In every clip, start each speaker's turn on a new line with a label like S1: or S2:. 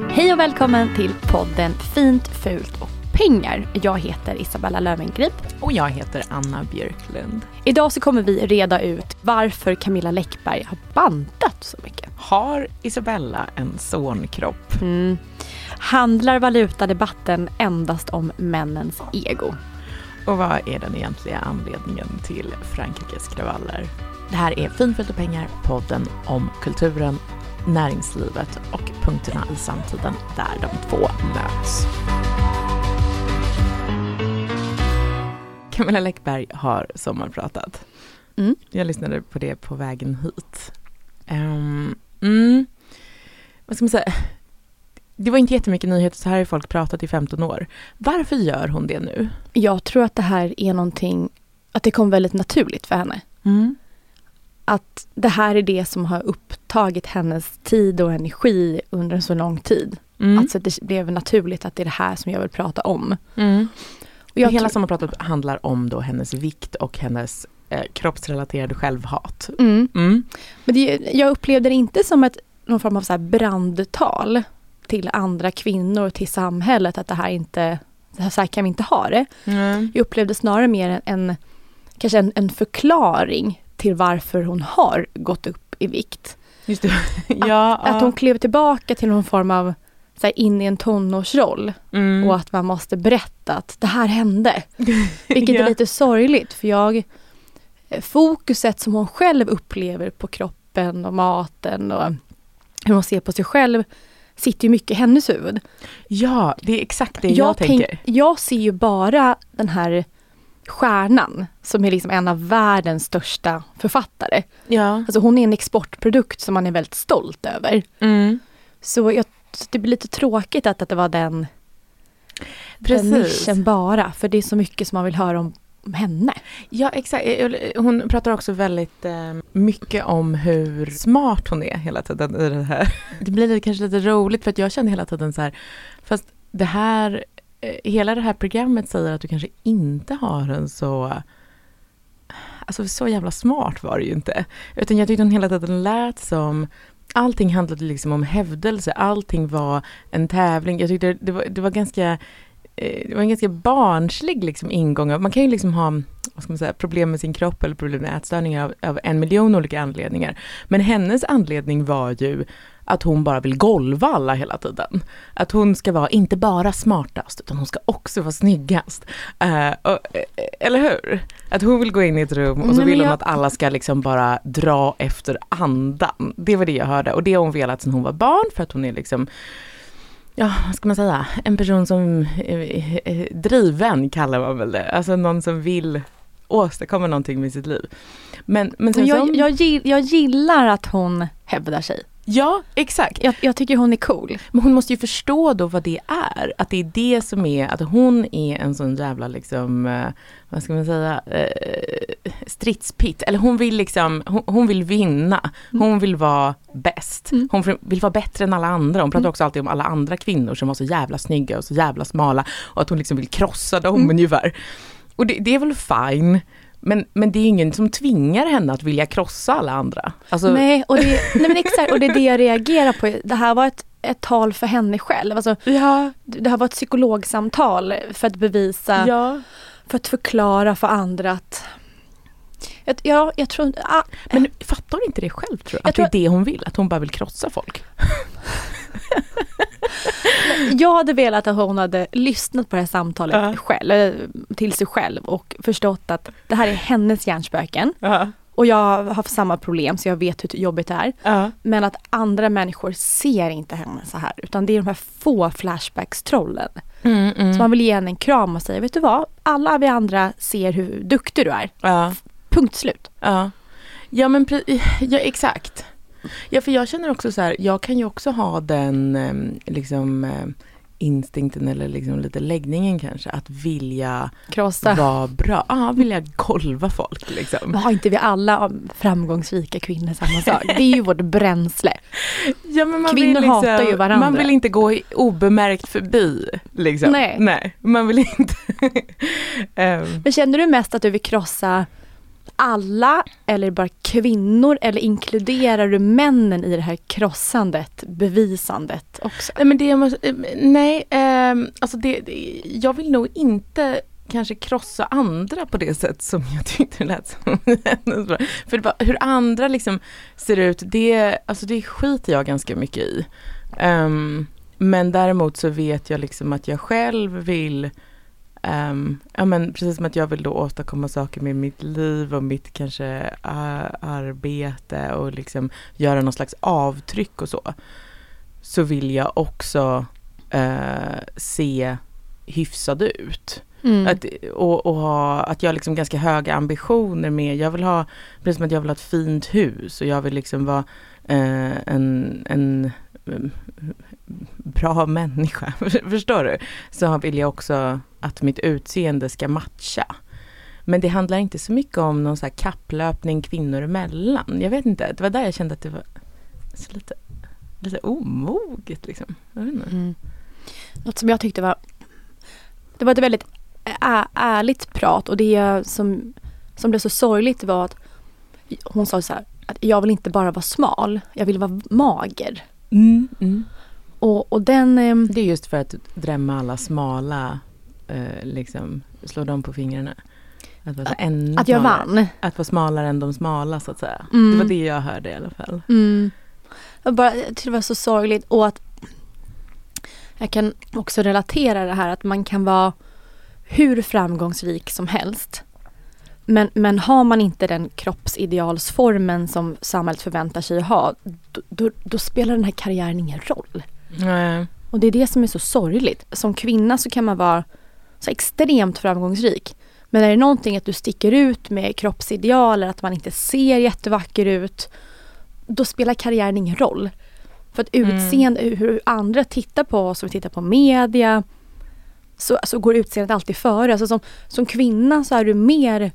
S1: Hej och välkommen till podden Fint, fult och pengar. Jag heter Isabella Löwengrip.
S2: Och jag heter Anna Björklund.
S1: Idag så kommer vi reda ut varför Camilla Läckberg har bantat så mycket.
S2: Har Isabella en sonkropp?
S1: Mm. Handlar valutadebatten endast om männens ego?
S2: Och vad är den egentliga anledningen till Frankrikes kravaller? Det här är Fint, fult och pengar, podden om kulturen, näringslivet och punkterna i samtiden där de två möts. Camilla Läckberg har sommarpratat.
S1: Mm.
S2: Jag lyssnade på det på vägen hit. Um, mm, vad ska man säga? Det var inte jättemycket nyheter, så här har folk pratat i 15 år. Varför gör hon det nu?
S1: Jag tror att det här är någonting, att det kom väldigt naturligt för henne.
S2: Mm.
S1: Att det här är det som har upptagit hennes tid och energi under en så lång tid.
S2: Mm.
S1: Alltså det blev naturligt att det är det här som jag vill prata om.
S2: Mm.
S1: Och jag
S2: Hela sommarpratet handlar om då hennes vikt och hennes eh, kroppsrelaterade självhat.
S1: Mm.
S2: Mm.
S1: Men det, jag upplevde det inte som ett, någon form av så brandtal till andra kvinnor, till samhället, att det här inte, det här, så här kan vi inte ha det. Jag upplevde snarare mer en, en kanske en, en förklaring till varför hon har gått upp i vikt.
S2: Just ja,
S1: Att hon klev tillbaka till någon form av så här, in i en tonårsroll
S2: mm.
S1: och att man måste berätta att det här hände. Vilket
S2: Ja.
S1: är lite sorgligt för jag eh, fokuset som hon själv upplever på kroppen och maten och hur hon ser på sig själv sitter ju mycket i hennes huvud.
S2: Ja, det är exakt det jag,
S1: tänk-
S2: tänker.
S1: jag ser ju bara den här stjärnan som är liksom en av världens största författare.
S2: Ja.
S1: Alltså hon är en exportprodukt som man är väldigt stolt över.
S2: Mm.
S1: Så, jag, det blir lite tråkigt att, att det var den, den nischen bara. För det är så mycket som man vill höra om, henne.
S2: Ja, exakt. Hon pratar också väldigt eh, mycket om hur smart hon är hela tiden i det här. Det blir kanske lite roligt för att jag känner hela tiden så här, fast det här, Eh, hela det här programmet säger att du kanske inte har en så Alltså så jävla smart var det ju inte. Utan jag tyckte hon hela tiden lät som Allting handlade liksom om hävdelse, allting var en tävling. Jag tyckte det var, det var ganska eh, det var en ganska barnslig liksom ingång. Man kan ju liksom ha vad ska man säga, problem med sin kropp eller problem med ätstörningar av, av en miljon olika anledningar. Men hennes anledning var ju att hon bara vill golva alla hela tiden. Att hon ska vara inte bara smartast, utan hon ska också vara snyggast. Eh, och, eh, eller hur? Att hon vill gå in i ett rum och så
S1: Nej,
S2: vill
S1: men
S2: hon
S1: jag-
S2: att alla ska liksom bara dra efter andan. Det var det jag hörde och det har hon velat sedan hon var barn för att hon är liksom Ja, vad ska man säga? En person som eh, eh, driven kallar man väl det. Alltså någon som vill åstadkomma någonting med sitt liv. Men, men
S1: Men
S2: så...
S1: jag, jag, jag gillar att hon hävdar sig.
S2: Ja, exakt.
S1: Jag, jag tycker hon är cool.
S2: Men hon måste ju förstå då vad det är. Att det är det som är, att hon är en sån jävla liksom, eh, vad ska man säga, eh, stridspitt. Eller hon vill liksom, hon, hon vill vinna. Hon vill vara bäst.
S1: Mm.
S2: Hon vill- vill vara bättre än alla andra. Hon pratar
S1: Mm.
S2: också alltid om alla andra kvinnor som var så jävla snygga och så jävla smala. Och att hon liksom vill krossa dem
S1: Mm.
S2: ungefär. Och det, det är väl fine. Men, men det är ingen som tvingar henne att vilja krossa alla andra. Alltså,
S1: Nej, och det, nej men exakt, och det är det jag reagerar på. Det här var ett, ett tal för henne själv. Alltså,
S2: ja,
S1: det här var ett psykologsamtal för att bevisa,
S2: ja.
S1: för att förklara för andra att ja, jag tror inte... Ah,
S2: Men fattar hon inte det själv tror du? Att
S1: tror-
S2: det är det hon vill? Att hon bara vill krossa folk?
S1: jag hade velat att hon hade lyssnat på det här samtalet
S2: Ja.
S1: själv, eh, till sig själv och förstått att det här är hennes hjärnspöken.
S2: Ja.
S1: Och jag har haft samma problem så jag vet hur jobbigt det är.
S2: Ja.
S1: Men att andra människor ser inte henne så här utan det är de här få flashbacks-trollen.
S2: Mm, mm.
S1: Så man vill ge henne en kram och säga, vet du vad? Alla vi andra ser hur duktig du är.
S2: ja.
S1: Punkt slut.
S2: Ja. Ja men ja, exakt. Ja för jag känner också så här, jag kan ju också ha den em, liksom eh, instinkten eller liksom lite läggningen kanske att vilja
S1: Krossa.
S2: vara bra. Ja, vilja golva folk liksom.
S1: Men har inte vi alla framgångsrika kvinnor samma sak? Det är ju vårt bränsle.
S2: Ja, men man
S1: Kvinnor
S2: vill liksom,
S1: hatar ju varandra.
S2: Man vill inte gå obemärkt förbi. Liksom.
S1: Nej.
S2: Nej, man vill inte. Em,
S1: Men känner du mest att du vill krossa alla eller bara kvinnor eller inkluderar du männen i det här krossandet, bevisandet också?
S2: Nej men det jag måste, nej, eh, alltså det, det, jag vill nog inte kanske krossa andra på det sätt som jag tyckte det lät som. För det bara, hur andra liksom ser ut, det, alltså det skiter jag ganska mycket i. Um, men däremot så vet jag liksom att jag själv vill ehm, ja men precis som att jag vill då åstadkomma saker med mitt liv och mitt kanske a- arbete och liksom göra någon slags avtryck och så. Så vill jag också eh, se hyfsad ut.
S1: Mm.
S2: Att, och, och ha, att jag har liksom ganska höga ambitioner med, jag vill ha, precis som att jag vill ha ett fint hus och jag vill liksom vara eh, en, en mm, bra människa, förstår du? Så vill jag också att mitt utseende ska matcha. Men det handlar inte så mycket om någon så här kapplöpning kvinnor emellan. Jag vet inte, det var där jag kände att det var lite, lite omoget liksom. Jag vet inte.
S1: Mm. Något som jag tyckte var Det var ett väldigt ä- ärligt prat och det som, som blev så sorgligt var att hon sa så här att jag vill inte bara vara smal, jag vill vara mager.
S2: Mm, mm.
S1: Och, och den... ehm,
S2: Det är just för att drämma alla smala, eh, liksom, slå dem på fingrarna. Att vara så ännu
S1: Att jag
S2: smalare.
S1: vann.
S2: Att vara smalare än de smala så att säga.
S1: Mm.
S2: Det var det jag hörde i alla fall.
S1: Mm. Jag, bara, jag tyckte det var så sorgligt och att jag kan också relatera det här att man kan vara hur framgångsrik som helst. Men, men har man inte den kroppsidealsformen som samhället förväntar sig att ha, då, då, då spelar den här karriären ingen roll.
S2: Nej.
S1: Och det är det som är så sorgligt. Som kvinna så kan man vara så extremt framgångsrik. Men är det någonting att du sticker ut med kroppsideal eller att man inte ser jättevacker ut, då spelar karriären ingen roll. För att
S2: Mm.
S1: utseende, hur andra tittar på oss, och vi tittar på media, så, så går utseendet alltid före. Alltså som, som kvinna så är du mer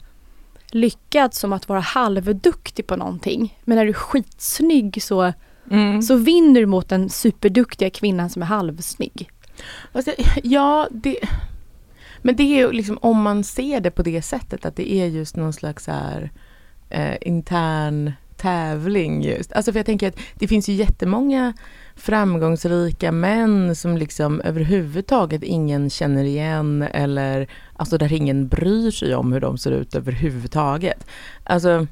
S1: lyckad som att vara halvduktig på någonting. Men är du skitsnygg så,
S2: Mm.
S1: så vinner du mot den superduktiga kvinnan som är halvsnygg.
S2: Alltså, ja, det... Men det är ju liksom om man ser det på det sättet att det är just någon slags så här, eh, intern tävling just. Alltså för jag tänker att det finns ju jättemånga framgångsrika män som liksom överhuvudtaget ingen känner igen eller alltså där ingen bryr sig om hur de ser ut överhuvudtaget. Alltså,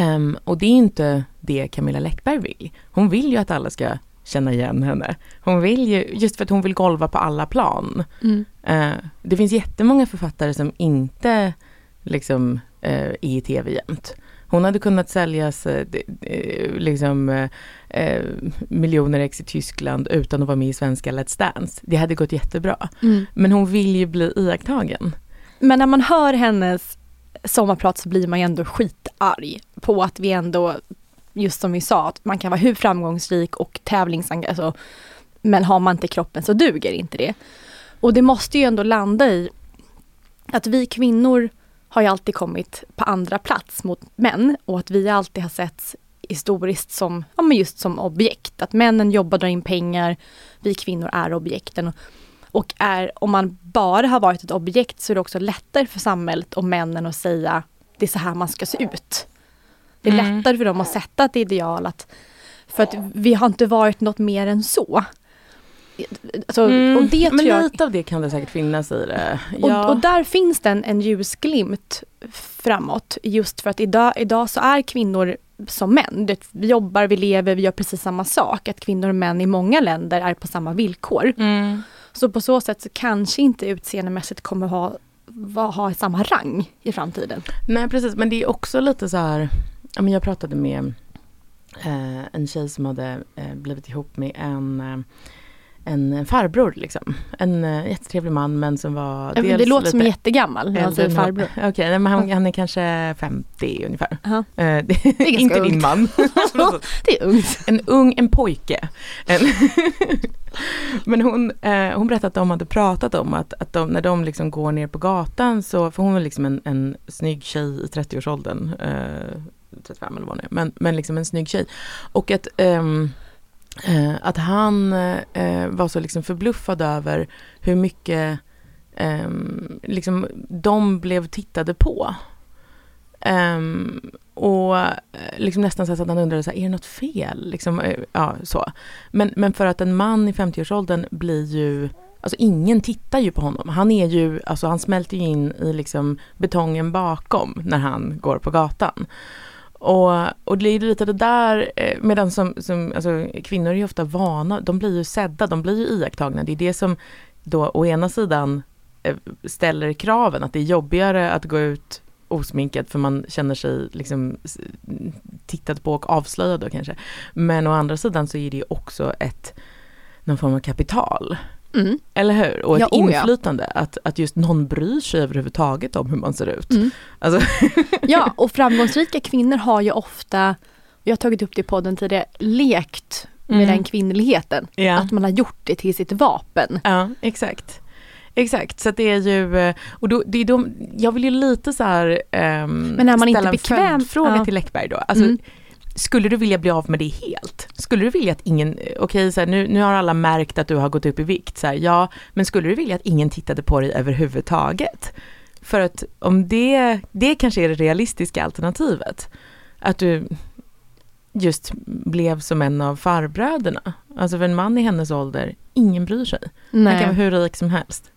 S2: um, och det är inte det Camilla Läckberg vill. Hon vill ju att alla ska känna igen henne. Hon vill ju, just för att hon vill golva på alla plan. Eh, det finns jättemånga författare som inte liksom eh, är i tv jämt. Hon hade kunnat säljas eh, eh, liksom eh, eh, miljoner ex i Tyskland utan att vara med i svenska Let's Dance. Det hade gått jättebra. Men hon vill ju bli iakttagen.
S1: Men när man hör hennes sommarprat så blir man ju ändå skitarg på att vi ändå just som vi sa, att man kan vara hur framgångsrik och tävlingsengagerad, alltså, men har man inte kroppen så duger inte det. Och det måste ju ändå landa i att vi kvinnor har ju alltid kommit på andra plats mot män och att vi alltid har setts historiskt som, ja men just som objekt. Att männen jobbar, drar in pengar, vi kvinnor är objekten. Och är, om man bara har varit ett objekt så är det också lättare för samhället och männen att säga det är så här man ska se ut. Det är mm. lättare för dem att sätta ett ideal att, för att vi har inte varit något mer än så.
S2: Alltså, mm, och det men jag, lite av det kan det säkert finnas i det.
S1: Ja. Och, och, där finns det en, en ljusglimt framåt. Just för att idag, idag så är kvinnor som män. Det, vi jobbar, vi lever, vi gör precis samma sak. Att kvinnor och män i många länder är på samma villkor. Mm. Så på så sätt så kanske inte utseendemässigt kommer ha, ha samma rang i framtiden.
S2: Nej precis, men det är också lite så här, jag pratade med eh, en tjej som hade eh, blivit ihop med en eh, en farbror liksom. En uh, jättetrevlig man men som var
S1: dels Det låter lite som jättegammal när han säger farbror.
S2: Okej, okay, men han, han, är kanske 50 ungefär. Uh -huh. uh, det, det, är inte ungt. din man.
S1: det är ungt.
S2: En ung, en pojke. En men hon, uh, hon berättade att de hade pratat om att, att de, när de liksom går ner på gatan så, för hon var liksom en, en snygg tjej i 30-årsåldern. 35 eller vad det är, men, men liksom en snygg tjej. Och att um, uh, att han uh, var så liksom förbluffad över hur mycket um, liksom de blev tittade på. Um, och eh, liksom nästan så att han undrade, så här, är det något fel? Liksom, ja, så. Men, men för att en man i 50-årsåldern blir ju, alltså ingen tittar ju på honom. Han är ju, alltså han smälter ju in i liksom betongen bakom när han går på gatan. Och, och det är lite det där, med medan som, som alltså, kvinnor är ju ofta vana, de blir ju sedda, de blir ju iakttagna. Det är det som då å ena sidan eh, ställer kraven, att det är jobbigare att gå ut osminkad för man känner sig liksom tittad på och avslöjad då kanske. Men å andra sidan så är det också ett någon form av kapital. Mm. Eller hur? Och ett ja, oh inflytande, ja. att, att just någon bryr sig överhuvudtaget om hur man ser ut. Mm.
S1: Alltså. ja, och framgångsrika kvinnor har ju ofta, jag har tagit upp det i podden tidigare, lekt med mm. den kvinnligheten. Ja. Att man har gjort det till sitt vapen.
S2: Ja, exakt. Exakt, så det är ju, eh, och då, det är de, jag vill ju lite så här um,
S1: Men är man inte bekväm?
S2: fråga ja. till Läckberg då. Alltså, mm. Skulle du vilja bli av med det helt? Skulle du vilja att ingen, okej okay, nu, nu har alla märkt att du har gått upp i vikt, så här, ja, men skulle du vilja att ingen tittade på dig överhuvudtaget? För att om det, det kanske är det realistiska alternativet. Att du just blev som en av farbröderna. Alltså för en man i hennes ålder, ingen bryr sig. Nej. Han kan vara hur rik som helst.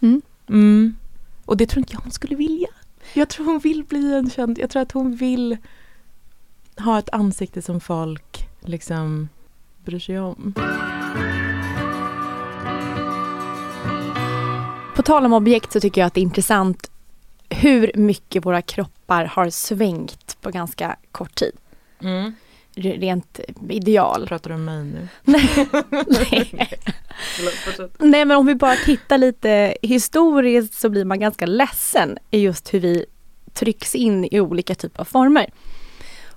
S2: Mm. Mm. Och det tror inte jag hon skulle vilja. Jag tror hon vill bli en känd, jag tror att hon vill ha ett ansikte som folk liksom bryr sig om.
S1: På tal om objekt så tycker jag att det är intressant hur mycket våra kroppar har svängt på ganska kort tid. Mm. Rent ideal.
S2: Pratar du om mig nu?
S1: Nej. Nej men om vi bara tittar lite historiskt så blir man ganska ledsen i just hur vi trycks in i olika typer av former.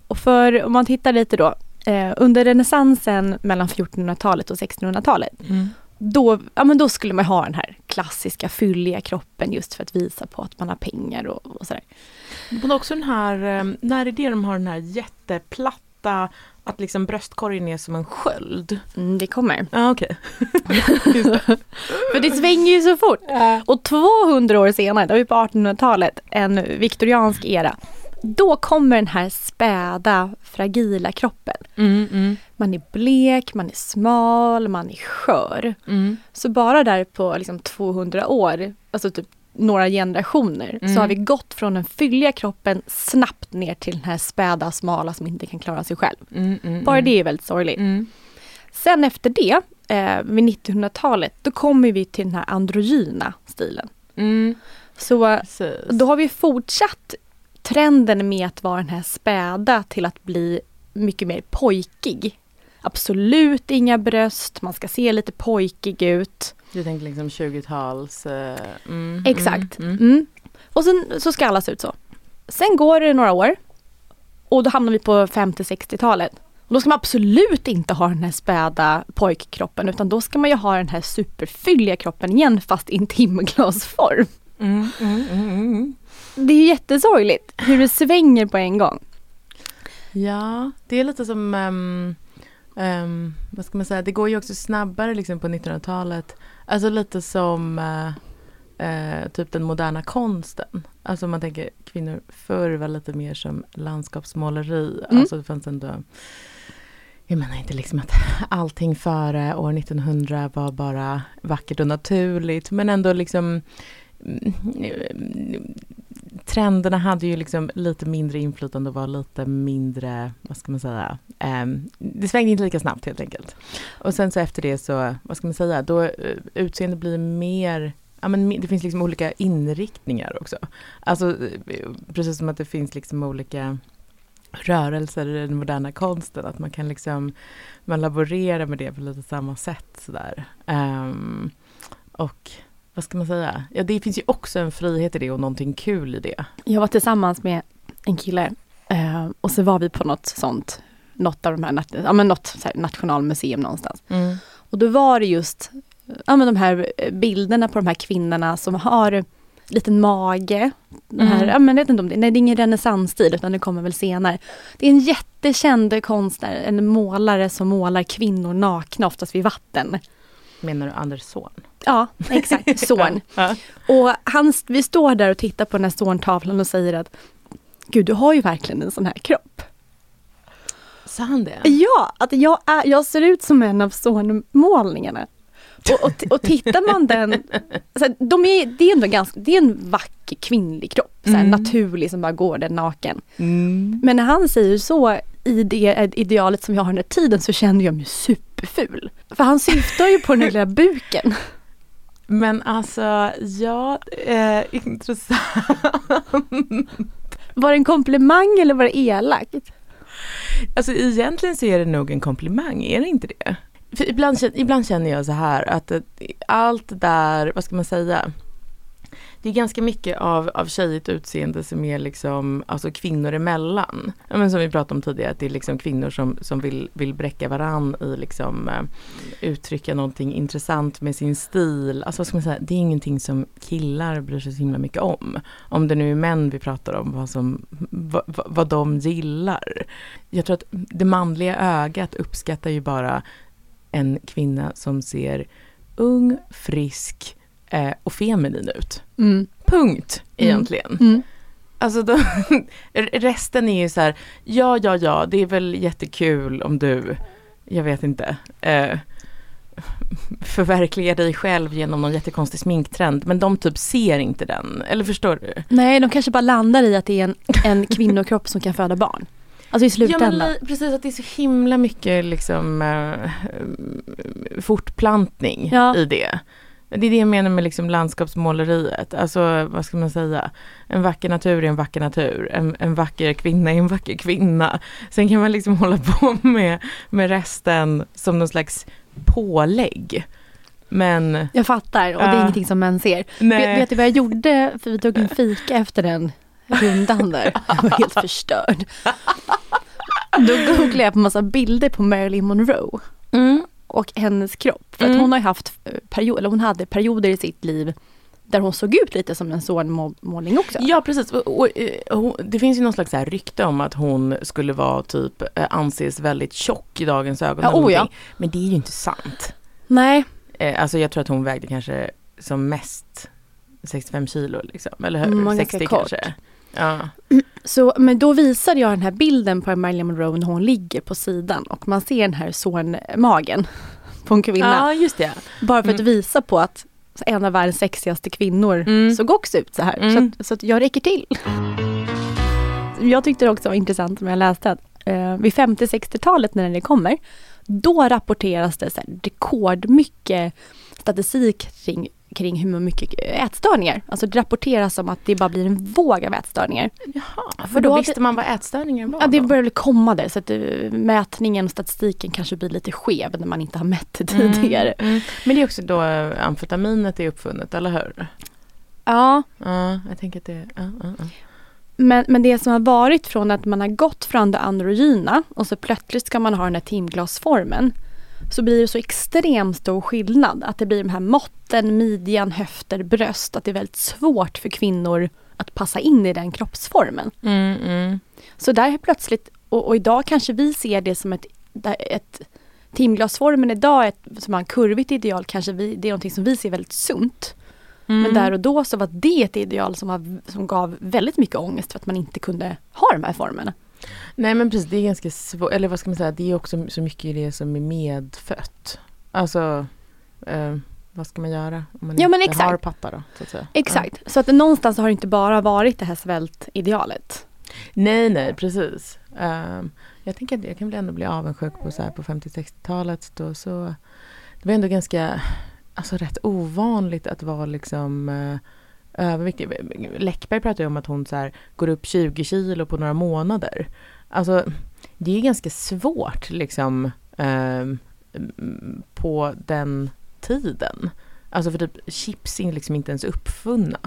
S1: Och för om man tittar lite då, eh, under renässansen mellan 1400-talet och 1600-talet, mm. då, ja, men då skulle man ha den här klassiska fylliga kroppen just för att visa på att man har pengar och, och sådär.
S2: Men också den här, eh, när är det de har den här jätteplatta att liksom bröstkorgen är som en sköld.
S1: Mm, det kommer.
S2: Ja, okej. Okay.
S1: För det svänger ju så fort. Och 200 år senare, då är vi på 1800-talet, en viktoriansk era, då kommer den här späda, fragila kroppen. Mm, mm. Man är blek, man är smal, man är skör. Mm. Så bara där på liksom 200 år, alltså typ några generationer, så har mm. vi gått från den fylliga kroppen snabbt ner till den här späda, smala som inte kan klara sig själv. Mm, mm, bara det är väldigt sorgligt. Sen efter det, eh, vid 1900-talet, då kommer vi till den här androgyna stilen. Så Precis. då har vi fortsatt trenden med att vara den här späda till att bli mycket mer pojkig. Absolut inga bröst, man ska se lite pojkig ut.
S2: Du tänker liksom 20-tals... Uh,
S1: mm, Exakt. Mm, mm. Och sen så ska alla se ut så. Sen går det några år Och då hamnar vi på 50-60-talet. Och då ska man absolut inte ha den här späda pojkkroppen utan då ska man ju ha den här superfylliga kroppen igen fast i en timglasform.
S2: Mm, mm, mm, mm.
S1: Det är jättesorgligt hur det svänger på en gång.
S2: Ja, det är lite som, um, um, vad ska man säga, det går ju också snabbare liksom på 1900-talet. Alltså lite som uh, uh, typ den moderna konsten. Alltså man tänker kvinnor förr var lite mer som landskapsmåleri.
S1: Mm.
S2: Alltså det fanns ändå jag menar inte liksom att allting före år 1900 var bara vackert och naturligt men ändå liksom mm, trenderna hade ju liksom lite mindre inflytande och var lite mindre, vad ska man säga, um, det svängde inte lika snabbt helt enkelt. Och sen så efter det så, vad ska man säga, då eh, utseende blir mer Ja, men det finns liksom olika inriktningar också. Alltså eh, precis som att det finns liksom olika rörelser i den moderna konsten, att man kan liksom, man laborerar med det på lite samma sätt sådär. Um, och vad ska man säga? Ja, det finns ju också en frihet i det och någonting kul i det.
S1: Jag var tillsammans med en kille eh, och så var vi på något sånt, något av de här, ja men något här, nationalmuseum någonstans.
S2: Mm.
S1: Och då var det just, ja men de här bilderna på de här kvinnorna som har liten mage. Den här,
S2: Mm.
S1: ja, men jag vet inte om det, nej, det är ingen renässansstil utan det kommer väl senare. Det är en jättekänd konstnär, en målare som målar kvinnor nakna, oftast vid vatten.
S2: Menar du Anders son?
S1: Ja, exakt, son.
S2: Ja.
S1: Och han, vi står där och tittar på den här stontavlan och säger att Gud, du har ju verkligen en sån här kropp.
S2: Sa han det?
S1: Ja, att jag, är, jag ser ut som en av sonmålningarna. Och, och, och tittar man den, så här, de är, det är ändå ganska, det är en vacker kvinnlig kropp, så här,
S2: Mm.
S1: naturlig som bara går där naken.
S2: Mm.
S1: Men när han säger så i det idealet som jag har den här tiden så känner jag mig superful. För han syftar ju på den lilla buken.
S2: Men alltså, ja, eh, intressant.
S1: Var det en komplimang eller var det elakt?
S2: Alltså egentligen så är det nog en komplimang, är det inte det? För ibland, ibland känner jag så här att eh, allt det där, vad ska man säga? Det är ganska mycket av, av tjejigt utseende som är liksom, alltså kvinnor emellan. Ja, men som vi pratade om tidigare, att det är liksom kvinnor som, som vill, vill bräcka varann i liksom eh, uttrycka någonting intressant med sin stil. Alltså vad ska man säga, det är ingenting som killar bryr sig så himla mycket om. Om det nu är män vi pratar om, vad, som, vad, vad, vad de gillar. Jag tror att det manliga ögat uppskattar ju bara en kvinna som ser ung, frisk eh, och feminin ut.
S1: Mm.
S2: Punkt
S1: Mm.
S2: egentligen.
S1: Mm.
S2: Alltså då, resten är ju så här, ja ja ja, det är väl jättekul om du, jag vet inte, eh, förverkligar dig själv genom någon jättekonstig sminktrend. Men de typ ser inte den, eller förstår du?
S1: Nej, de kanske bara landar i att det är en, en kvinnokropp som kan föda barn. Alltså i
S2: Ja,
S1: slutändan.
S2: li- precis, att det är så himla mycket liksom eh, fortplantning
S1: Ja.
S2: i det. Det är det jag menar med liksom landskapsmåleriet. Alltså vad ska man säga? En vacker natur är en vacker natur. En, en vacker kvinna är en vacker kvinna. Sen kan man liksom hålla på med, med resten som någon slags pålägg. Men
S1: Jag fattar och det är
S2: Ja.
S1: ingenting som män ser.
S2: nej.
S1: Vet, vet du vad jag gjorde? För vi tog en fika efter den rundan där. Jag var helt förstörd. Då googlade jag på massa bilder på Marilyn Monroe
S2: Mm.
S1: Och hennes kropp. För att
S2: Mm.
S1: hon har ju haft eh, period, eller hon hade perioder i sitt liv där hon såg ut lite som en sonmålning också.
S2: Ja precis, och, och, eh, det finns ju någon slags här rykte om att hon skulle vara typ eh, anses väldigt tjock i dagens ögon.
S1: Ja, oh ja.
S2: Men det är ju inte sant.
S1: Nej,
S2: Alltså jag tror att hon vägde kanske som mest 65 kilo liksom, eller hur?
S1: Mm, hon är ganska
S2: 60
S1: kort.
S2: Ja.
S1: så, men då visade jag den här bilden på Marilyn Monroe när hon ligger på sidan och man ser den här sonmagen på en kvinna.
S2: ja, just det.
S1: Bara för att
S2: Mm.
S1: visa på att en av världens sexigaste kvinnor
S2: Mm.
S1: såg också ut så här.
S2: Mm.
S1: Så, att, så att jag räcker till. Jag tyckte det också var intressant när jag läste att eh, vid 50-60-talet när det kommer, då rapporteras det så här, rekordmycket statistik kring, kring hur mycket ätstörningar. Alltså det rapporteras om att det bara blir en våg av ätstörningar.
S2: Jaha,
S1: För då
S2: då visste
S1: vi-
S2: man vad ätstörningar var
S1: Ja, det börjar väl komma där så att eh, mätningen och statistiken kanske blir lite skev när man inte har mätt det tidigare.
S2: Mm, mm. Men det är också då amfetaminet är uppfunnet, eller hur?
S1: Ja,
S2: Ja, jag tänker att det, ja, ja, ja.
S1: Men, men det som har varit från att man har gått från det androgyna och så plötsligt ska man ha den här timglasformen. Så blir det så extremt stor skillnad. Att det blir de här måtten, midjan, höfter, bröst. Att det är väldigt svårt för kvinnor att passa in i den kroppsformen.
S2: Mm, mm.
S1: Så där är plötsligt, och, och idag kanske vi ser det som ett, ett timglasformen idag, ett, som har en kurvigt ideal, kanske vi, det är någonting som vi ser väldigt sunt.
S2: Mm.
S1: Men där och då så var det ett ideal som, har, som gav väldigt mycket ångest för att man inte kunde ha de här formerna.
S2: Nej men precis, det är ganska svårt, eller vad ska man säga, det är också så mycket i det som är medfött. Alltså, eh, vad ska man göra om man
S1: Ja, men
S2: inte
S1: exakt.
S2: har pappa då? Så.
S1: Exakt, så att någonstans har det inte bara varit det här svältidealet.
S2: Nej, nej, precis. Ehm, jag tänker att jag kan väl ändå bli avundsjuk på så här på 50-60-talet då så det var ändå ganska, alltså rätt ovanligt att vara liksom uh, överviktig. Läckberg pratar ju om att hon så här går upp 20 kilo på några månader. Alltså det är ganska svårt liksom eh, på den tiden. Alltså för typ chips är liksom inte ens uppfunna.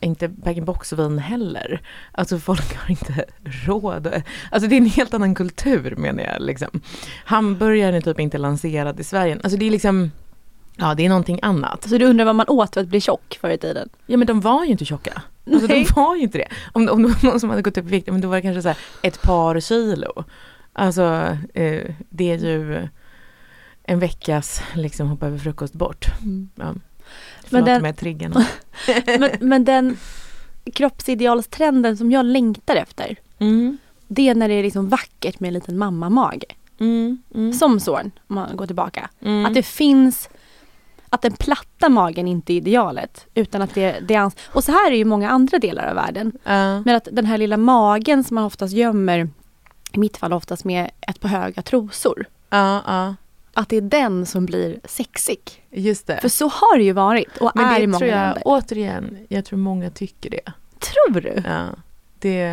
S2: Inte bag-in-box-vin heller. Alltså folk har inte råd. Alltså det är en helt annan kultur menar jag. Liksom. Hamburgaren är typ inte lanserad i Sverige. Alltså det är liksom, ja det är någonting annat.
S1: Så du undrar vad man åt för att bli tjock förr i tiden?
S2: Ja men de var ju inte tjocka. Alltså de var ju inte det. Om, om det var någon som hade gått upp i vikt, men då var det kanske så här ett par kilo. Alltså eh, det är ju en veckas liksom hoppa över frukost bort. Ja. Förlåt
S1: den-
S2: med triggarna.
S1: men, men den kroppsidealstrenden som jag längtar efter,
S2: Mm.
S1: det är när det är liksom vackert med en liten mammamage.
S2: Mm. Mm.
S1: Som Zorn, om man går tillbaka.
S2: Mm.
S1: Att det finns, att den platta magen inte är idealet. Utan att det, det är, och så här är ju många andra delar av världen.
S2: Ja.
S1: Men att den här lilla magen som man oftast gömmer, i mitt fall oftast med ett par höga trosor.
S2: ja,
S1: Att det är den som blir sexig.
S2: just det.
S1: För så har det ju varit och
S2: Men
S1: är
S2: det
S1: i många
S2: tror jag,
S1: länder.
S2: återigen, jag tror många tycker det.
S1: Tror du?
S2: Ja. Det,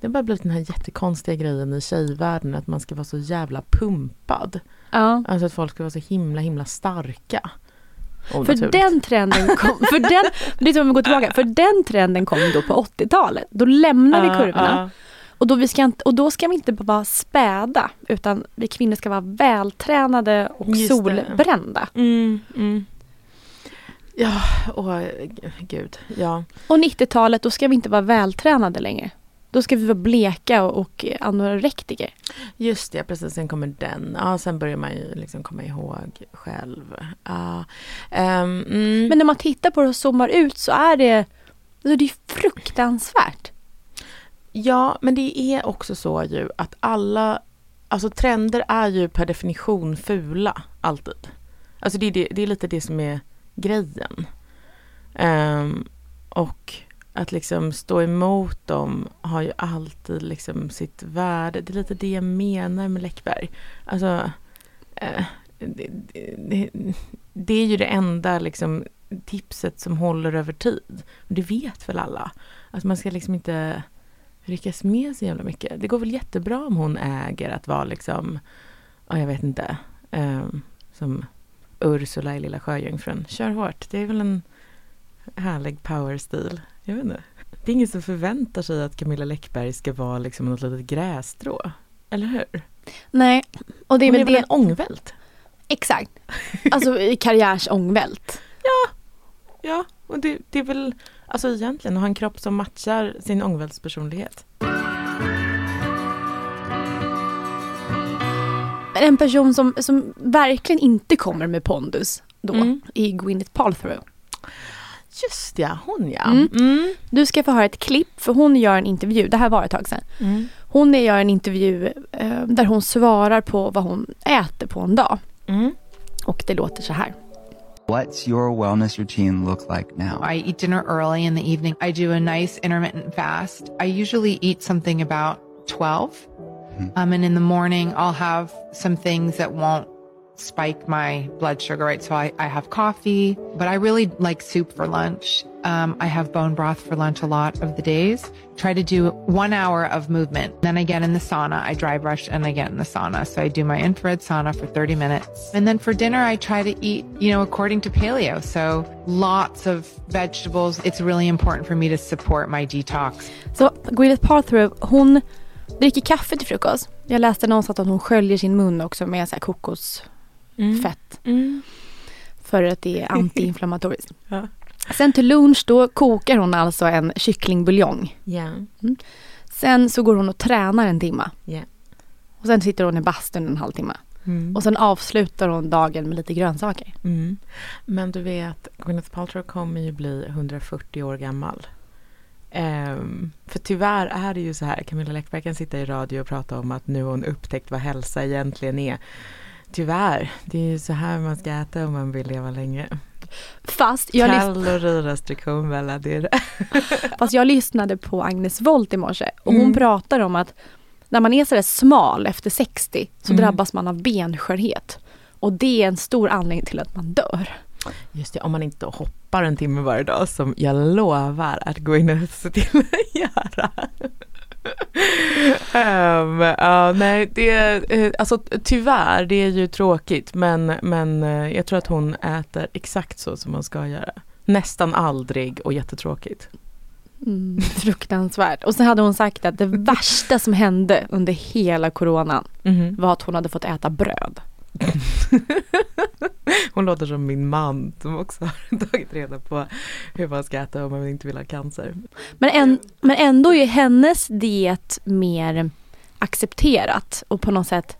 S2: det har bara blivit den här jättekonstiga grejen i tjejvärlden att man ska vara så jävla pumpad.
S1: Ja.
S2: Alltså att folk ska vara så himla himla starka.
S1: För den trenden kom, för den, det är som om vi går tillbaka, för den trenden kom då på 80-talet. Då lämnar vi
S2: Ja,
S1: kurvorna. Och, då vi ska inte, och då ska vi inte bara vara späda, utan vi kvinnor ska vara vältränade och
S2: Just
S1: solbrända.
S2: ja. Mm, mm. Ja, åh gud. Ja.
S1: Och 90-talet, då ska vi inte vara vältränade längre. Då ska vi vara bleka och, och anorektiker.
S2: Just det, precis. Sen kommer den. Ja, sen börjar man ju liksom komma ihåg själv. Ja. Ehm, mm.
S1: Men när man tittar på det och zoomar ut så är det, alltså det är fruktansvärt.
S2: Ja, men det är också så ju att alla, alltså trender är ju per definition fula, alltid. Alltså det är, det, det är lite det som är grejen. Ehm, och att liksom stå emot dem har ju alltid liksom sitt värde. Det är lite det jag menar med Läckberg. Alltså, eh, det, det, det, är ju det enda liksom tipset som håller över tid. Och det vet väl alla. Att man ska liksom inte ryckas med så jävla mycket. Det går väl jättebra om hon äger att vara liksom, ja jag vet inte, eh, som Ursula i Lilla Sjöjungfrun. Kör hårt, det är väl en härlig powerstil. Jag vet inte. Det är ingen som förväntar sig att Camilla Läckberg ska vara liksom något litet grässtrå. Eller hur?
S1: Nej, och det är
S2: Hon
S1: väl det.
S2: en ångvält?
S1: Exakt. Alltså i karriärsångvält.
S2: Ja, och det, det är väl alltså egentligen att ha en kropp som matchar sin ångvältspersonlighet.
S1: En person som, som verkligen inte kommer med pondus då
S2: Mm.
S1: är Gwyneth Paltrow.
S2: Just ja, hon ja.
S1: Mm.
S2: Mm.
S1: Du ska få höra ett klipp för hon gör en intervju, det här var ett tag sedan.
S2: Mm.
S1: Hon gör en intervju eh, där hon svarar på vad hon äter på en dag.
S2: Mm.
S1: Och det låter så här.
S3: What's your wellness routine look like now?
S4: I eat dinner early in the evening. I do a nice intermittent fast. I usually eat something about 12. Um, and in the morning, I'll have some things that won't spike my blood sugar, right? So I, I have coffee, but I really like soup for lunch. Um, I have bone broth for lunch a lot of the days. Try to do one hour of movement. Then I get in the sauna. I dry brush and I get in the sauna. So I do my infrared sauna for 30 minutes. And then for dinner, I try to eat, you know, according to paleo. So lots of vegetables. It's really important for me to support my detox.
S1: So Gwyneth Paltrow, hon dricker kaffe till frukost. Jag läste någonstans att hon sköljer sin mun också med så här kokosfett.
S2: Mm.
S1: För att det är antiinflammatoriskt.
S2: Ja.
S1: Sen till lunch då kokar hon alltså en kycklingbuljong.
S2: Ja.
S1: Sen så går hon och tränar en timma.
S2: Ja.
S1: Och sen sitter hon i bastun en halvtimme.
S2: Mm.
S1: Och sen avslutar hon dagen med lite grönsaker.
S2: Mm. Men du vet, Gwyneth Paltrow kommer ju bli 140 år gammal. Ehm, för tyvärr är det ju så här, Camilla Läckberg kan sitta i radio och prata om att nu har hon upptäckt vad hälsa egentligen är. Tyvärr, det är ju så här man ska äta om man vill leva länge.
S1: Fast jag,
S2: Kalorirestriktion Bella, det är det.
S1: fast jag lyssnade på Agnes Wolt i morse och hon
S2: Mm.
S1: pratar om att när man är sådär smal efter 60 så
S2: Mm.
S1: drabbas man av benskörhet. Och det är en stor anledning till att man dör.
S2: Just det, om man inte hoppar en timme varje dag som jag lovar att Gwyneth ser till att göra. Um, ja, nej, det, eh, alltså tyvärr, det är ju tråkigt men, men eh, jag tror att hon äter exakt så som man ska göra. Nästan aldrig och jättetråkigt.
S1: Mm, fruktansvärt. Och sen hade hon sagt att det värsta som hände under hela coronan
S2: Mhm.
S1: var att hon hade fått äta bröd.
S2: Hon låter som min man som också har tagit reda på hur man ska äta om man inte vill ha cancer.
S1: Men, en, men ändå är hennes diet mer accepterat och på något sätt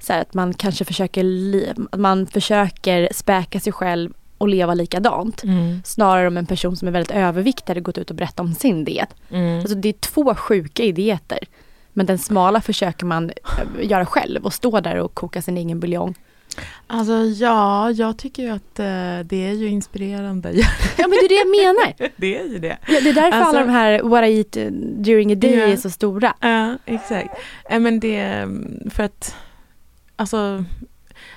S1: så här att man kanske försöker, man försöker späka sig själv och leva likadant. Snarare om en person som är väldigt överviktig hade gått ut och berättat om sin diet.
S2: Mm.
S1: Alltså det är två sjuka i dieter. Men den smala försöker man eh, göra själv och stå där och koka sin egen buljong.
S2: Alltså ja, jag tycker ju att eh, det är ju inspirerande.
S1: Ja men det är det jag menar.
S2: det är ju det.
S1: Ja, det är därför
S2: Alltså-
S1: alla de här what I eat eh, during a day
S2: Ja.
S1: är så stora.
S2: Ja, exakt. Eh, men det, mm, för att, alltså,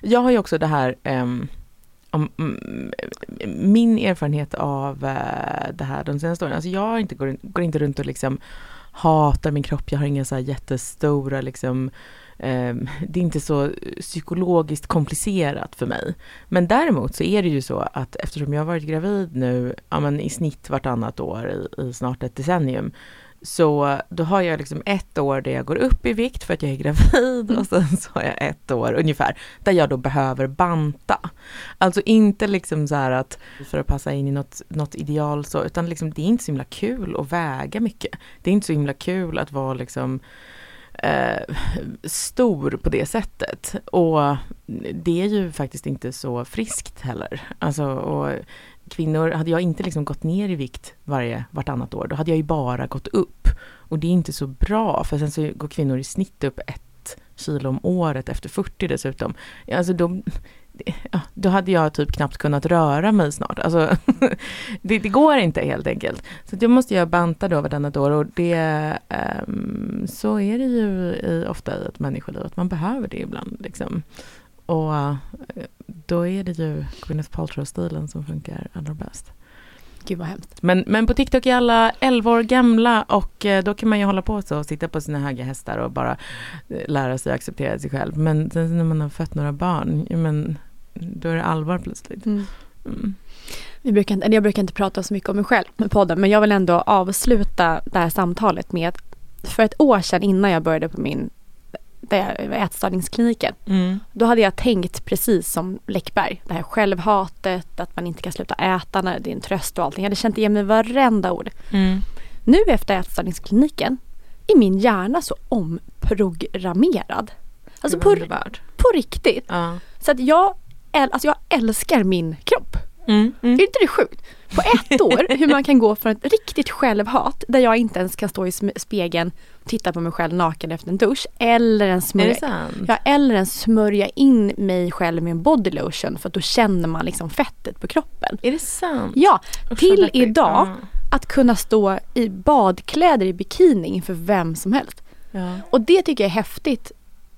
S2: jag har ju också det här, ehm, om, mm, min erfarenhet av eh, det här de senaste åren, alltså jag inte, går, går inte runt och liksom hatar min kropp, jag har inga så här jättestora liksom ehm, det är inte så psykologiskt komplicerat för mig. Men däremot så är det ju så att eftersom jag har varit gravid nu ja, men i snitt vartannat år i, i snart ett decennium så då har jag liksom ett år där jag går upp i vikt för att jag är gravid och sen så har jag ett år ungefär där jag då behöver banta. Alltså inte liksom så här att för att passa in i något, något ideal så utan liksom det är inte så himla kul att väga mycket. Det är inte så himla kul att vara liksom eh, stor på det sättet. Och det är ju faktiskt inte så friskt heller. Alltså, och kvinnor, hade jag inte liksom gått ner i vikt varje, vartannat år, då hade jag ju bara gått upp. Och det är inte så bra, för sen så går kvinnor i snitt upp ett kilo om året efter 40 dessutom. Alltså då, ja, då hade jag typ knappt kunnat röra mig snart. Alltså, det, det går inte helt enkelt. Så då måste jag banta då vartannat år och det, um, så är det ju i, ofta i ett människoliv, att man behöver det ibland. Liksom. Och eh, då är det ju Gwyneth Paltrow-stilen som funkar allra bäst.
S1: Gud vad hemskt.
S2: Men, men på TikTok är alla 11 år gamla och eh, då kan man ju hålla på så och sitta på sina höga hästar och bara eh, lära sig acceptera sig själv. Men sen när man har fött några barn, men då är det allvar plötsligt.
S1: Mm.
S2: Mm.
S1: Vi brukar eller jag brukar inte prata så mycket om mig själv med podden men jag vill ändå avsluta det här samtalet med att för ett år sedan innan jag började på min ätstörningskliniken.
S2: Mm.
S1: Då hade jag tänkt precis som Läckberg. Det här självhatet, att man inte kan sluta äta när det är en tröst och allting. Jag hade känt igen mig i varenda ord.
S2: Mm.
S1: Nu efter ätstörningskliniken är min hjärna så omprogrammerad. Alltså på, på riktigt.
S2: Ja.
S1: Så att jag, äl- alltså jag älskar min kropp.
S2: Mm.
S1: Är inte det sjukt? På ett år hur man kan gå från ett riktigt självhat där jag inte ens kan stå i spegeln och titta på mig själv naken efter en dusch eller en smörja, ja, eller en smörja in mig själv med en body lotion för att då känner man liksom fettet på kroppen.
S2: Är det sant?
S1: Ja, till idag att kunna stå i badkläder i bikini inför vem som helst.
S2: Ja.
S1: Och det tycker jag är häftigt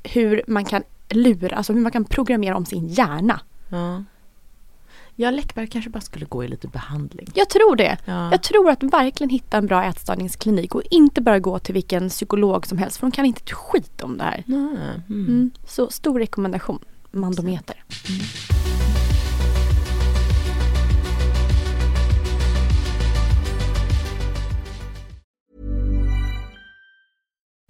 S1: hur man kan lura, alltså hur man kan programmera om sin hjärna.
S2: Ja. Ja, Läckberg kanske bara skulle gå i lite behandling.
S1: Jag tror det.
S2: Ja.
S1: Jag tror att verkligen hitta en bra ätstörningsklinik och inte bara gå till vilken psykolog som helst för de kan inte ett skit om det här.
S2: Mm.
S1: Mm. Så stor rekommendation, Mandometer.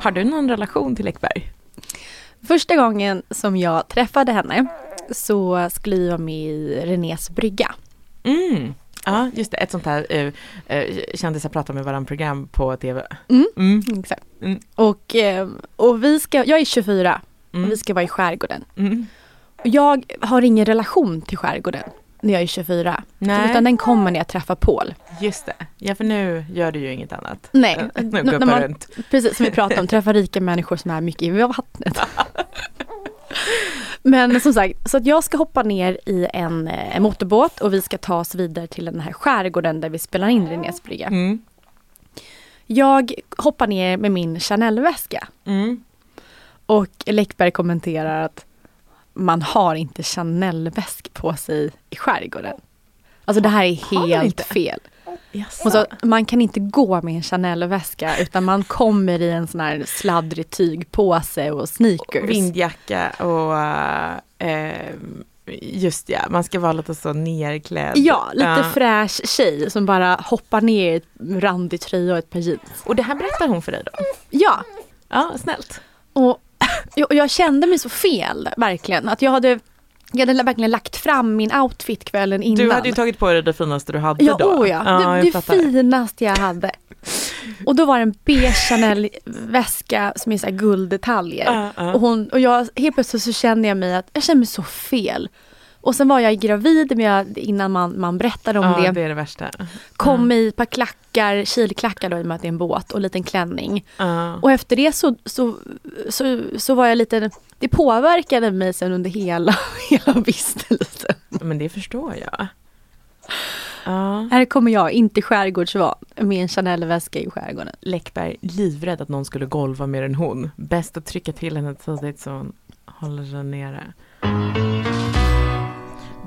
S2: Har du någon relation till Läckberg?
S1: Första gången som jag träffade henne så skulle vi vara med i Renés brygga.
S2: Mm. Ja, just det. Ett sånt här uh, uh, kändisar pratar med varandra program på tv.
S1: Mm.
S2: Mm.
S1: Exakt.
S2: Mm.
S1: Och, eh, och vi ska, jag är 24
S2: Mm.
S1: och vi ska vara i skärgården.
S2: Mm.
S1: Jag har ingen relation till skärgården när jag är 24.
S2: Nej.
S1: Utan den kommer när jag träffar Paul.
S2: Just det. Ja, för nu gör du ju inget annat.
S1: Nej,
S2: än att
S1: när man-
S2: runt.
S1: Precis som vi pratade om, träffa rika människor som är mycket i vattnet. Men som sagt, så att jag ska hoppa ner i en, eh, en motorbåt och vi ska ta oss vidare till den här skärgården där vi spelar in Renés brygga.
S2: Mm.
S1: Jag hoppar ner med min Chanel-väska
S2: Mm.
S1: och Läckberg kommenterar att man har inte Chanel-väsk på sig i skärgården. Alltså det här är helt fel. Att man kan inte gå med en Chanel-väska utan man kommer i en sån här sladdrig tygpåse och sneakers.
S2: Vindjacka och eh, just ja, man ska vara lite så nerklädd.
S1: Ja, lite
S2: Ja.
S1: fräsch tjej som bara hoppar ner i ett randig tröja och ett par jeans.
S2: Och det här berättar hon för dig då?
S1: Ja,
S2: Ja, snällt.
S1: och jag, jag kände mig så fel, verkligen. Att jag hade, jag hade verkligen lagt fram min outfit kvällen innan.
S2: Du hade ju tagit på dig det finaste du hade
S1: Ja,
S2: då.
S1: oh ja.
S2: jag
S1: det det finaste jag hade. Och då var det en beige Chanel-väska som är så här gulddetaljer.
S2: Ja, ja.
S1: Och, hon, och jag, helt plötsligt så kände jag mig att jag kände mig så fel. Och sen var jag gravid men jag, innan man, man berättade om
S2: ja,
S1: det.
S2: det är det värsta.
S1: Kom i ett par klackar, kilklackar då i och med att det är en båt och en liten klänning.
S2: Ja.
S1: Och efter det så, så, så, så var jag lite, det påverkade mig sen under hela, hela vistelsen.
S2: Men det förstår jag. Ja.
S1: Här kommer jag, inte skärgårdsvan, med en Chanel-väska i skärgården.
S2: Läckberg, livrädd att någon skulle golva mer än hon. Bäst att trycka till henne tidigt så hon håller sig nere.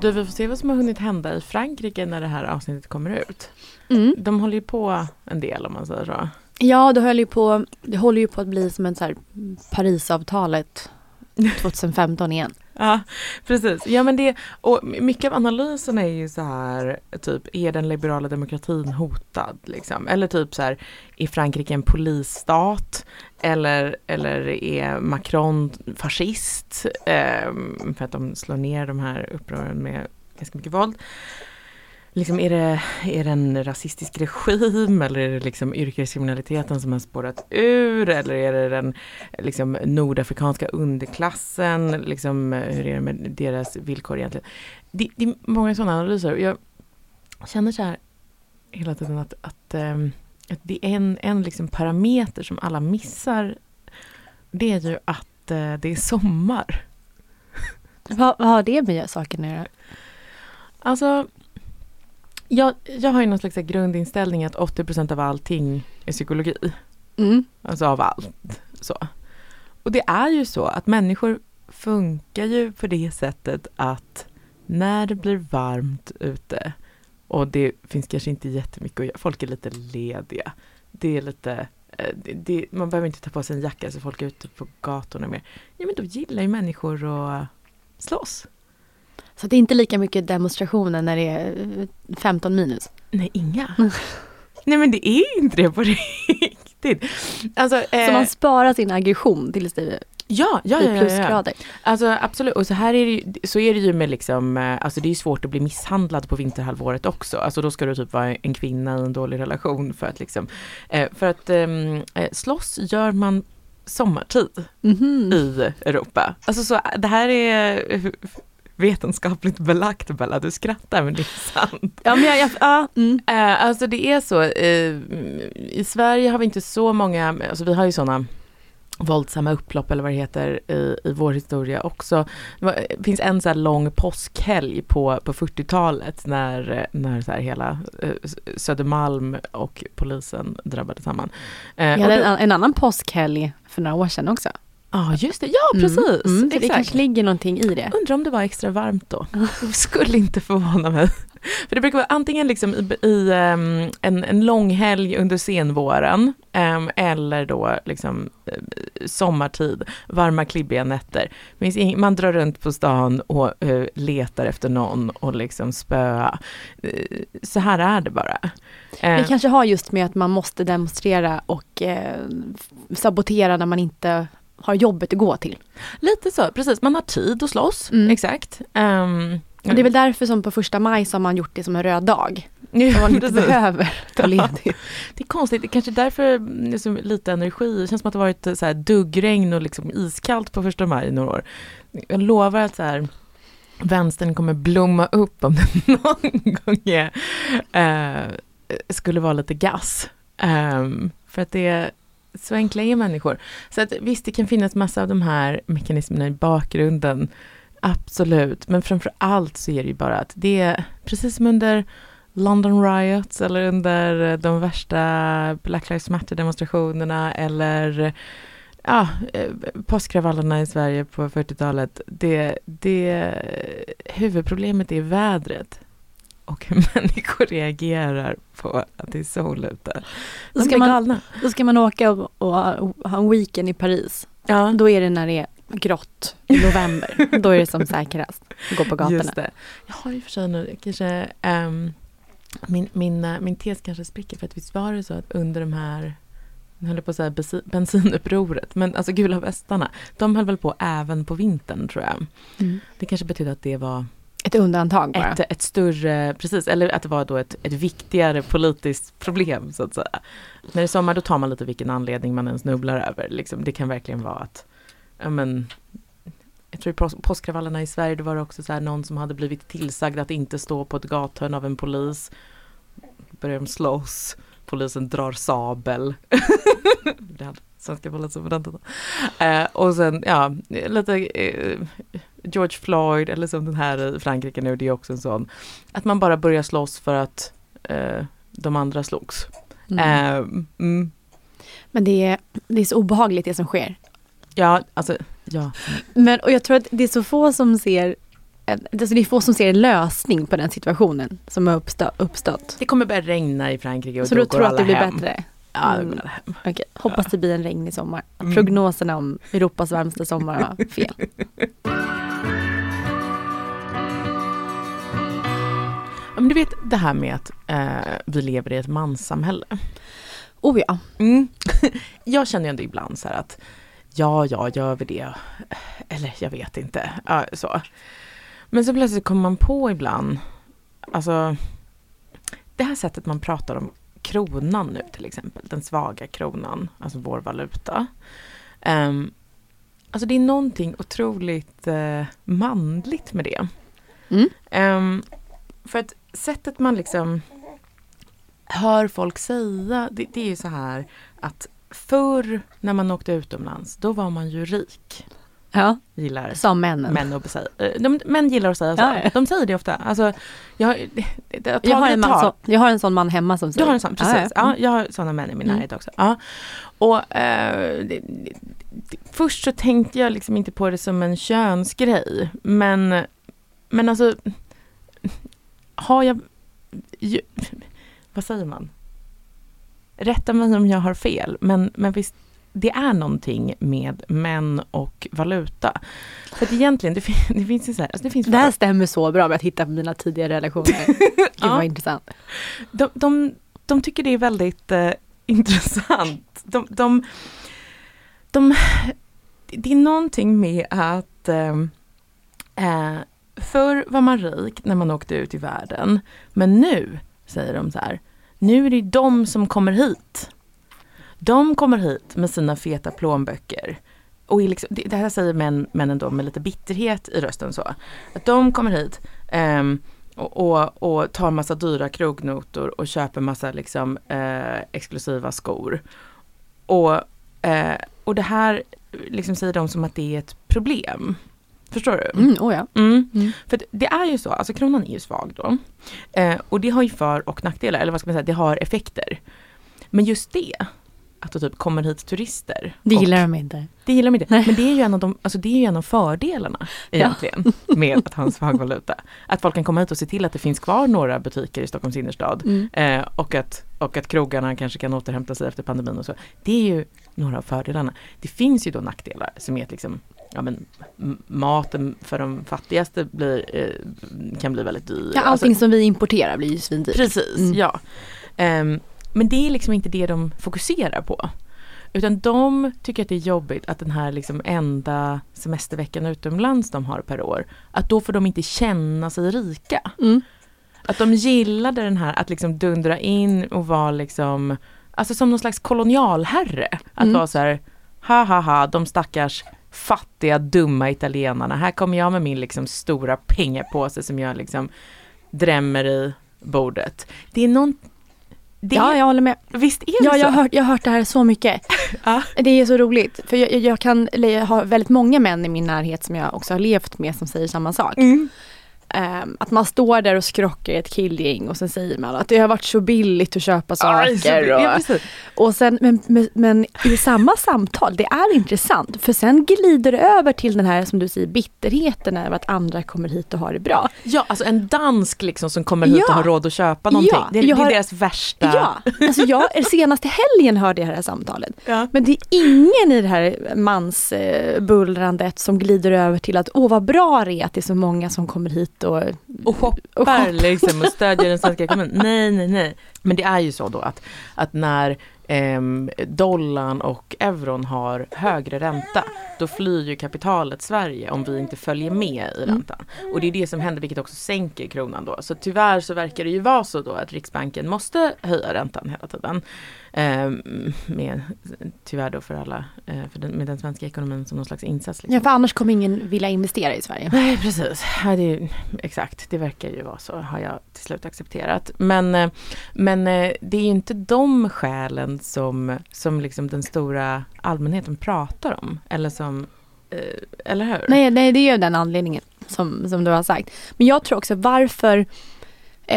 S2: Du, vi får se vad som har hunnit hända i Frankrike när det här avsnittet kommer ut.
S1: Mm.
S2: De håller ju på en del om man säger så.
S1: Ja, det, höll ju på, det håller ju på att bli som en så här Parisavtalet 2015 igen.
S2: Ja, precis. Ja, men det, och mycket av analysen är ju så här, typ, är den liberala demokratin hotad? Liksom? Eller typ så här, är Frankrike en polisstat? Eller, eller är Macron fascist? Ehm, för att de slår ner de här upproren med ganska mycket våld liksom är det, är det en rasistisk regim eller är det liksom yrkeskriminaliteten som har spårat ur eller är det den liksom nordafrikanska underklassen, liksom hur är det med deras villkor egentligen? Det, det är många sådana analyser. Jag känner så här hela tiden att, att, ähm, att det är en, en liksom parameter som alla missar. Det är ju att äh, det är sommar.
S1: Vad, vad har det med saken att göra?
S2: Alltså, jag, jag har ju någon slags grundinställning att 80% av allting är psykologi.
S1: Mm.
S2: Alltså av allt. Så. Och det är ju så att människor funkar ju på det sättet att när det blir varmt ute och det finns kanske inte jättemycket att göra, folk är lite lediga. Det är lite, eh, det, det, man behöver inte ta på sig en jacka så folk är ute på gatorna mer. Ja men då gillar ju människor att slåss.
S1: Så det är inte lika mycket demonstrationer när det är 15 minus?
S2: Nej, inga. Nej men det är inte det på riktigt. Alltså,
S1: eh, så man sparar sin aggression tills det
S2: Ja, ja, ja. Ja, ja. Alltså absolut, och så här är det ju, så är det ju med liksom, eh, alltså det är svårt att bli misshandlad på vinterhalvåret också. Alltså då ska du typ vara en kvinna i en dålig relation för att liksom, eh, för att ehm, eh, slåss gör man sommartid
S1: mm -hmm.
S2: i Europa. Alltså så det här är vetenskapligt belagt Bella, du skrattar men det är sant.
S1: Ja, men jag, jag, ja, mm.
S2: uh, alltså det är så, uh, i Sverige har vi inte så många, alltså vi har ju sådana våldsamma upplopp eller vad det heter i, i vår historia också. Det finns en så här lång påskhelg på, på 40-talet när, när så här hela eh, Södermalm och polisen drabbade samman.
S1: Eh, ja, en, en annan påskhelg för några år sedan också.
S2: Ja ah, just det, ja precis. Mm,
S1: mm, så det kanske ligger någonting i det.
S2: Undrar om det var extra varmt då. Det skulle inte förvåna mig. För det brukar vara antingen liksom i, i um, en, en lång helg under senvåren um, eller då liksom uh, sommartid, varma klibbiga nätter. Man drar runt på stan och uh, letar efter någon och liksom spöa. Uh, så här är det bara.
S1: Det kanske har just med att man måste demonstrera och sabotera när man inte har jobbet att gå till.
S2: Lite så, precis. Man har tid att slåss, mm. exakt. Um,
S1: och det är väl därför som på första maj så har man gjort det som en röd dag. Ja, man inte behöver ta ledigt.
S2: det är konstigt, det är kanske därför liksom, lite energi, det känns som att det varit så här duggregn och liksom iskallt på första maj i några år. Jag lovar att så här, vänstern kommer blomma upp om det någon gång är, eh, skulle vara lite gass. Um, för att det så enkla är människor. Så att visst, det kan finnas massa av de här mekanismerna i bakgrunden. Absolut, men framför allt så är det ju bara att det är precis som under London riots eller under de värsta Black Lives Matter-demonstrationerna eller ja, eh, påskkravallerna i Sverige på 40-talet. Det, det, huvudproblemet är vädret och hur människor reagerar på att det är sol ute.
S1: De ska man, galna. Då ska man åka och, och, ha en weekend i Paris.
S2: Ja.
S1: Då är det när det är grått i november. då är det som säkrast att gå på gatorna.
S2: Just det. Jag har ju för sig nu, kanske um, min, min, uh, min tes kanske spricker för att visst var det så att under de här jag höll på att säga bensinupproret, men alltså gula västarna, de höll väl på även på vintern tror jag. Mm. Det kanske betyder att det var
S1: ett undantag bara?
S2: Ett, ett större, precis, eller att det var då ett, ett viktigare politiskt problem så att säga. När det är sommar då tar man lite vilken anledning man än snubblar över. Liksom, det kan verkligen vara att, ja men, jag tror i påskkravallerna i Sverige då var det också så här någon som hade blivit tillsagd att inte stå på ett gathörn av en polis. Börjar de slåss, polisen drar sabel. det hade svenska polisen på den tiden. Eh, och sen, ja, lite eh, George Floyd eller som den här i Frankrike nu, det är också en sån. Att man bara börjar slåss för att eh, de andra slogs. Mm. Eh, mm.
S1: Men det är, det är så obehagligt det som sker.
S2: Ja, alltså ja.
S1: Men och jag tror att det är så få som ser Alltså det är få som ser en lösning på den situationen som har uppstå, uppstått.
S2: Det kommer börja regna i Frankrike och
S1: Så
S2: då
S1: du tror att det blir
S2: hem.
S1: bättre?
S2: Ja, mm. hem.
S1: Okay. Hoppas det blir en regnig sommar. Mm. Prognoserna om Europas varmaste sommar var fel.
S2: Men du vet det här med att eh, vi lever i ett manssamhälle.
S1: Oh ja.
S2: Mm. jag känner ju ändå ibland så här att ja, ja, gör vi det? Eller jag vet inte. Ja, så. Men så plötsligt kommer man på ibland, alltså det här sättet man pratar om kronan nu till exempel, den svaga kronan, alltså vår valuta. Um, alltså det är någonting otroligt uh, manligt med det.
S1: Mm.
S2: Um, för att sättet man liksom hör folk säga, det, det är ju så här att förr när man åkte utomlands, då var man ju rik.
S1: Ja,
S2: Gillar
S1: som männen.
S2: män att säga. De, män gillar att säga så.
S1: Ja.
S2: De säger det ofta. Alltså, jag, det,
S1: Jag har, en man, så, jag har en sån man hemma som
S2: Du
S1: säger.
S2: har en sån, precis.
S1: Ja,
S2: Ja,
S1: ja.
S2: jag har sådana män i min
S1: Mm.
S2: närhet också. Ja. Och, eh, det, det, det, först så tänkte jag liksom inte på det som en könsgrej. Men, men alltså, har jag... Ju, vad säger man? Rätta mig om jag har fel, men, men visst, det är någonting med män och valuta. För att egentligen, det, fin, det finns ju så här, alltså det finns
S1: Det här stämmer så bra med att hitta på mina tidigare relationer. Gud
S2: Ja.
S1: vad intressant.
S2: de, de, de tycker det är väldigt eh, intressant. De, de, de, det är någonting med att eh, eh, förr var man rik när man åkte ut i världen. Men nu, säger de så här, nu är det de som kommer hit. De kommer hit med sina feta plånböcker. Och liksom, det, här säger män, männen då med lite bitterhet i rösten så. Att de kommer hit ehm, och, och, och tar massa dyra krognotor och köper massa liksom, eh, exklusiva skor. Och, eh, och det här liksom säger de som att det är ett problem. Förstår du?
S1: Mm, oh ja.
S2: Mm.
S1: Mm.
S2: För det- det är ju så, alltså kronan är ju svag då. Eh, och det har ju för och nackdelar, eller vad ska man säga, det har effekter. Men just det, att det typ kommer hit turister.
S1: Det gillar de inte.
S2: det gillar de inte. Men det är ju en av, de, alltså det är ju en av fördelarna egentligen med att ha en svag valuta. Att folk kan komma hit och se till att det finns kvar några butiker i Stockholms innerstad.
S1: Mm.
S2: Eh, och, att, och att krogarna kanske kan återhämta sig efter pandemin och så. Det är ju några av fördelarna. Det finns ju då nackdelar som är att liksom, ja, men, maten för de fattigaste blir, eh, kan bli väldigt dyr.
S1: Ja,
S2: Alltså,
S1: allting som vi importerar blir ju svindyrt.
S2: Precis,
S1: Mm.
S2: ja. Ehm, men det är liksom inte det de fokuserar på. Utan de tycker att det är jobbigt att den här liksom enda semesterveckan utomlands de har per år, att då får de inte känna sig rika.
S1: Mm.
S2: Att de gillade den här att liksom dundra in och vara liksom, alltså som någon slags kolonialherre. Att
S1: Mm.
S2: vara så här, ha ha ha, de stackars fattiga dumma italienarna. Här kommer jag med min liksom stora pengapåse som jag liksom drämmer i bordet. Det är någon... Det
S1: Ja, jag håller med.
S2: Visst är det
S1: Ja,
S2: så?
S1: jag har, hört, jag har hört det här så mycket.
S2: Ja.
S1: Det är så roligt. För jag, jag kan har väldigt många män i min närhet som jag också har levt med som säger samma sak.
S2: Mm.
S1: Ehm, att man står där och skrockar i ett killgäng och sen säger man att det har varit så billigt att köpa saker. Och, och sen, men, men, men i samma samtal, det är intressant. För sen glider det över till den här som du säger bitterheten över att andra kommer hit och har det bra.
S2: Ja, alltså en dansk liksom som kommer hit
S1: Ja.
S2: och har råd att köpa någonting.
S1: Ja,
S2: det, det är
S1: har-
S2: deras värsta...
S1: Ja, alltså jag, senaste helgen hörde jag det här samtalet.
S2: Ja.
S1: Men det är ingen i det här mansbullrandet som glider över till att åh vad bra det är att det är så många som kommer hit och,
S2: och shoppar
S1: och shoppar.
S2: liksom och stödjer den svenska ekonomin. Nej, nej, nej. Men det är ju så då att, att när ehm, dollarn och euron har högre ränta, då flyr ju kapitalet Sverige om vi inte följer med i räntan. Och det är det som händer, vilket också sänker kronan då. Så tyvärr så verkar det ju vara så då att Riksbanken måste höja räntan hela tiden. Ehm, med, tyvärr då för alla, eh, för den, med den svenska ekonomin som någon slags insats. Liksom.
S1: Ja, för annars kommer ingen vilja investera i Sverige.
S2: Nej precis, ja, det är, exakt det verkar ju vara så har jag till slut accepterat. Men, eh, men eh, det är ju inte de skälen som, som liksom den stora allmänheten pratar om. Eller som, eller hur?
S1: Nej, nej, det är ju den anledningen som, som du har sagt. Men jag tror också varför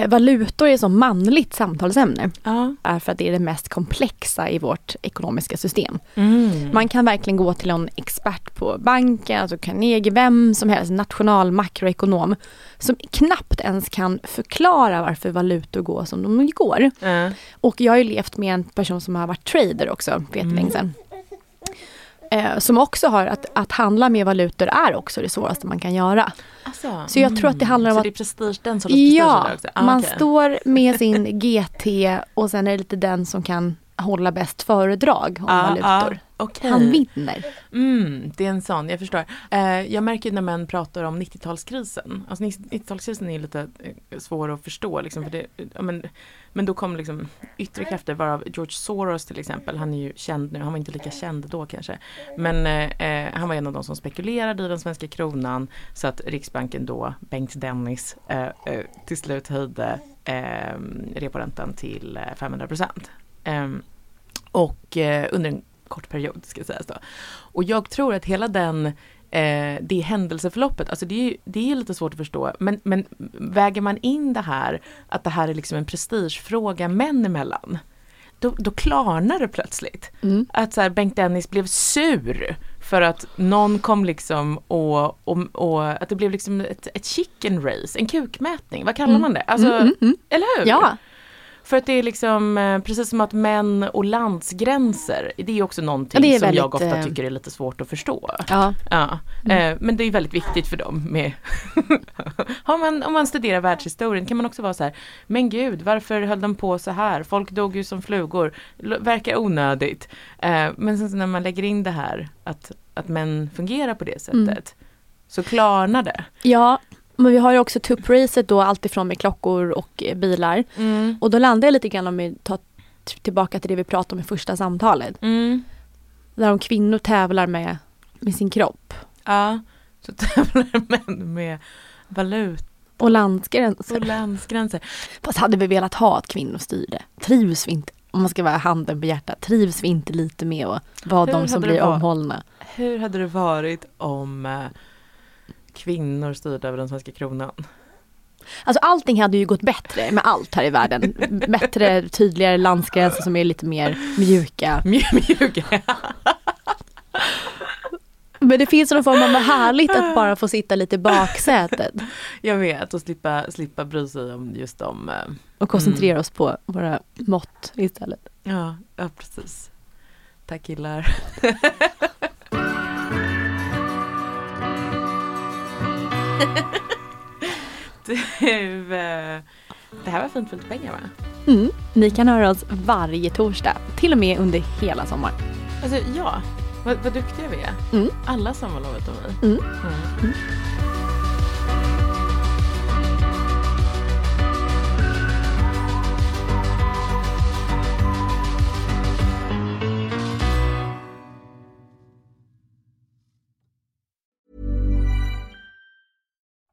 S1: valutor är så manligt samtalsämne
S2: Ja.
S1: är för att det är det mest komplexa i vårt ekonomiska system.
S2: Mm.
S1: Man kan verkligen gå till en expert på banken, alltså Carnegie, vem som helst, national makroekonom, som knappt ens kan förklara varför valutor går som de går.
S2: Eh,
S1: Och jag har ju levt med en person som har varit trader också för jättelänge sedan. Eh, som också har att, att handla med valutor är också det svåraste man kan göra.
S2: alltså,
S1: Så jag tror att det handlar om
S2: så
S1: att-
S2: det är prestige, den sortens prestige
S1: Ja?
S2: Ah,
S1: man
S2: okej.
S1: står med sin GT och sen är det lite den som kan hålla bäst föredrag om
S2: Ja,
S1: valutor.
S2: ja, okej.
S1: Han vinner.
S2: Mm, det är en sån, jag förstår. Eh, jag märker när män pratar om 90-talskrisen. Alltså 90-talskrisen är lite eh, svår att förstå. Liksom, för det, men, men då kom liksom yttre krafter, varav George Soros till exempel. Han är ju känd nu, han var inte lika känd då kanske. Men eh, eh, han var en av de som spekulerade i den svenska kronan. Så att Riksbanken då, Bengt Dennis, eh, eh, till slut höjde eh, reporäntan till eh, 500 procent. Ehm, och eh, under en kort period ska sägas då. Och jag tror att hela den eh, det händelseförloppet, alltså det är, det är lite svårt att förstå, men, men väger man in det här, att det här är liksom en prestigefråga män emellan, då, då klarnar det plötsligt.
S1: Mm.
S2: Att så här, Bengt Dennis blev sur för att någon kom liksom och, och, och att det blev liksom ett, ett chicken race, en kukmätning, vad kallar
S1: Mm.
S2: man det? Alltså,
S1: Mm, mm, mm.
S2: eller hur?
S1: Ja,
S2: För att det är liksom eh, precis som att män och landsgränser, det är också någonting
S1: är
S2: som jag
S1: väldigt,
S2: ofta
S1: eh,
S2: tycker är lite svårt att förstå.
S1: ja.
S2: Ja, eh, men det är väldigt viktigt för dem med man, om man studerar världshistorien kan man också vara så här Men gud varför höll de på så här? Folk dog ju som flugor Verkar onödigt Men sen när man lägger in det här att, att män fungerar på det sättet
S1: Mm.
S2: Så klarnar det
S1: ja, men vi har ju också tuppracet då alltifrån med klockor och eh, bilar.
S2: mm.
S1: Och då landar jag lite grann om vi tar tillbaka till det vi pratade om i första samtalet.
S2: Mm.
S1: Där om kvinnor tävlar med, med sin kropp.
S2: Ja, så tävlar män med valuta
S1: Och landsgränser.
S2: och landsgränser
S1: Fast hade vi velat ha att kvinnor styrde? Trivs vi inte, om man ska vara handen på hjärtat, trivs vi inte lite med att vara de som blir
S2: varit?
S1: omhållna?
S2: Hur hade det varit om eh, kvinnor styrde över den svenska kronan?
S1: Alltså allting hade ju gått bättre med allt här i världen. Bättre, tydligare landsgränser som är lite mer mjuka.
S2: Mj- Mjuka.
S1: Men det finns någon form av härligt att bara få sitta lite i baksätet
S2: Jag vet, och slippa, slippa bry sig om just de, eh,
S1: och koncentrera oss på våra mått istället.
S2: ja, ja precis. Tack killar. du, eh, det här var fint lite pengar va?
S1: Mm. Ni kan höra oss varje torsdag, till och med under hela sommaren.
S2: Alltså ja, vad, vad duktiga vi är.
S1: Mm.
S2: Alla sommarlovet och vi.
S1: Mm.
S2: Mm.